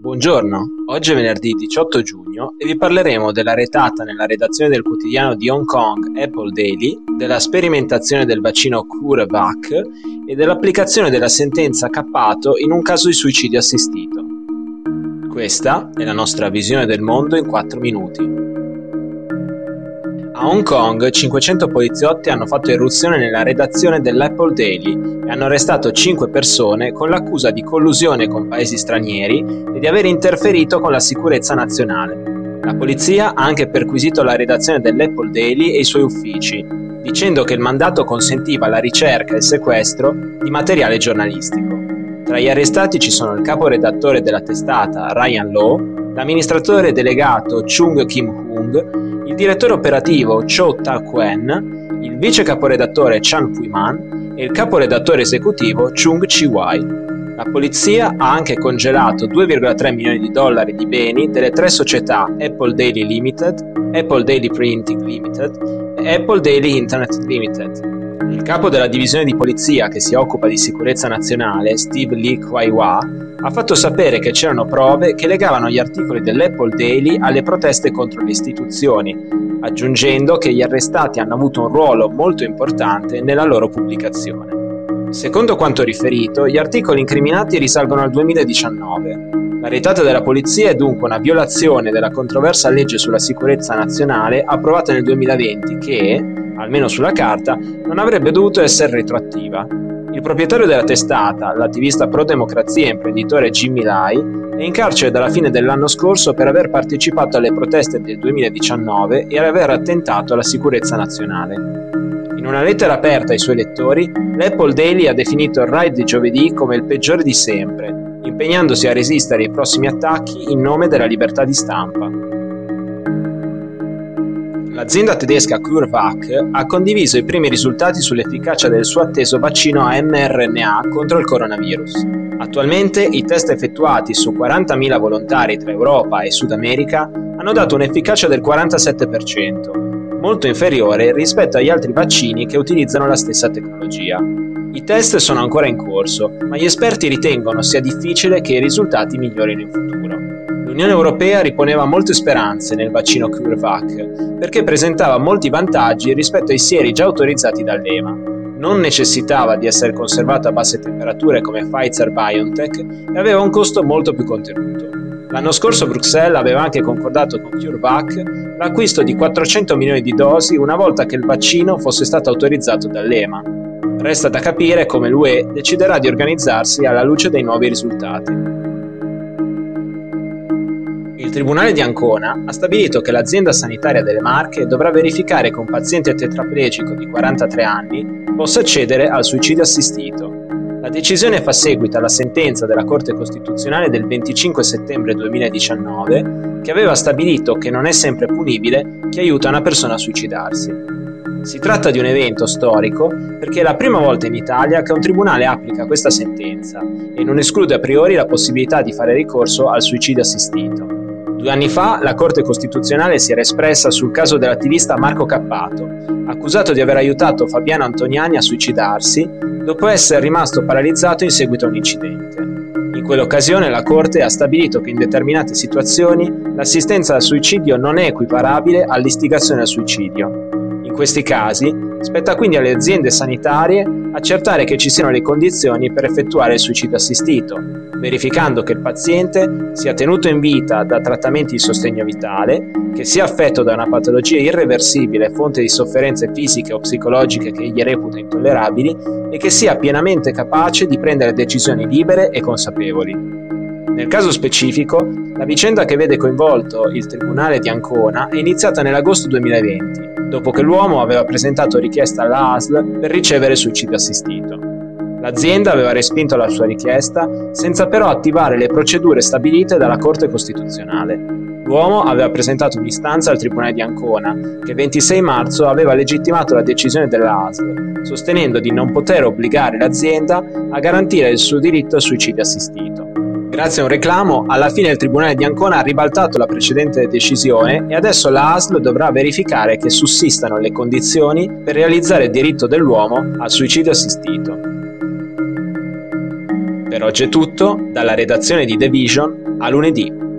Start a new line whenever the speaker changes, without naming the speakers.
Buongiorno, oggi è venerdì 18 giugno e vi parleremo della retata nella redazione del quotidiano di Hong Kong Apple Daily, della sperimentazione del vaccino CureVac e dell'applicazione della sentenza Cappato in un caso di suicidio assistito. Questa è la nostra visione del mondo in 4 minuti. A Hong Kong 500 poliziotti hanno fatto irruzione nella redazione dell'Apple Daily e hanno arrestato 5 persone con l'accusa di collusione con paesi stranieri e di aver interferito con la sicurezza nazionale. La polizia ha anche perquisito la redazione dell'Apple Daily e i suoi uffici, dicendo che il mandato consentiva la ricerca e il sequestro di materiale giornalistico. Tra gli arrestati ci sono il caporedattore della testata Ryan Law, l'amministratore delegato Chung Kim-hung direttore operativo Cho Ta-Kuen, il vice caporedattore Chan Pui-man e il caporedattore esecutivo Chung Chi-wai. La polizia ha anche congelato 2,3 milioni di dollari di beni delle tre società Apple Daily Limited, Apple Daily Printing Limited e Apple Daily Internet Limited. Il capo della divisione di polizia che si occupa di sicurezza nazionale, Steve Lee Kwai-Wa, ha fatto sapere che c'erano prove che legavano gli articoli dell'Apple Daily alle proteste contro le istituzioni, aggiungendo che gli arrestati hanno avuto un ruolo molto importante nella loro pubblicazione. Secondo quanto riferito, gli articoli incriminati risalgono al 2019. La retata della polizia è dunque una violazione della controversa legge sulla sicurezza nazionale approvata nel 2020 che, almeno sulla carta, non avrebbe dovuto essere retroattiva. Il proprietario della testata, l'attivista pro-democrazia e imprenditore Jimmy Lai, è in carcere dalla fine dell'anno scorso per aver partecipato alle proteste del 2019 e aver attentato alla sicurezza nazionale. In una lettera aperta ai suoi lettori, l'Apple Daily ha definito il ride di giovedì come il peggiore di sempre, impegnandosi a resistere ai prossimi attacchi in nome della libertà di stampa. L'azienda tedesca CureVac ha condiviso i primi risultati sull'efficacia del suo atteso vaccino a mRNA contro il coronavirus. Attualmente i test effettuati su 40.000 volontari tra Europa e Sud America hanno dato un'efficacia del 47%, molto inferiore rispetto agli altri vaccini che utilizzano la stessa tecnologia. I test sono ancora in corso, ma gli esperti ritengono sia difficile che i risultati migliorino in futuro. L'Unione Europea riponeva molte speranze nel vaccino CureVac perché presentava molti vantaggi rispetto ai sieri già autorizzati dall'EMA. Non necessitava di essere conservato a basse temperature come Pfizer BioNTech e aveva un costo molto più contenuto. L'anno scorso Bruxelles aveva anche concordato con CureVac l'acquisto di 400 milioni di dosi una volta che il vaccino fosse stato autorizzato dall'EMA. Resta da capire come l'UE deciderà di organizzarsi alla luce dei nuovi risultati. Il Tribunale di Ancona ha stabilito che l'azienda sanitaria delle Marche dovrà verificare che un paziente tetraplegico di 43 anni possa accedere al suicidio assistito. La decisione fa seguito alla sentenza della Corte Costituzionale del 25 settembre 2019 che aveva stabilito che non è sempre punibile chi aiuta una persona a suicidarsi. Si tratta di un evento storico perché è la prima volta in Italia che un tribunale applica questa sentenza e non esclude a priori la possibilità di fare ricorso al suicidio assistito. Due anni fa la Corte Costituzionale si era espressa sul caso dell'attivista Marco Cappato, accusato di aver aiutato Fabiano Antoniani a suicidarsi dopo essere rimasto paralizzato in seguito a un incidente. In quell'occasione la Corte ha stabilito che in determinate situazioni l'assistenza al suicidio non è equiparabile all'istigazione al suicidio. Questi casi spetta quindi alle aziende sanitarie accertare che ci siano le condizioni per effettuare il suicidio assistito, verificando che il paziente sia tenuto in vita da trattamenti di sostegno vitale, che sia affetto da una patologia irreversibile fonte di sofferenze fisiche o psicologiche che egli reputa intollerabili e che sia pienamente capace di prendere decisioni libere e consapevoli. Nel caso specifico, la vicenda che vede coinvolto il Tribunale di Ancona è iniziata nell'agosto 2020, dopo che l'uomo aveva presentato richiesta alla ASL per ricevere suicidio assistito. L'azienda aveva respinto la sua richiesta senza però attivare le procedure stabilite dalla Corte Costituzionale. L'uomo aveva presentato un'istanza al Tribunale di Ancona che 26 marzo aveva legittimato la decisione della ASL, sostenendo di non poter obbligare l'azienda a garantire il suo diritto al suicidio assistito. Grazie a un reclamo, alla fine il Tribunale di Ancona ha ribaltato la precedente decisione e adesso la ASL dovrà verificare che sussistano le condizioni per realizzare il diritto dell'uomo al suicidio assistito. Per oggi è tutto, dalla redazione di The Vision, A lunedì!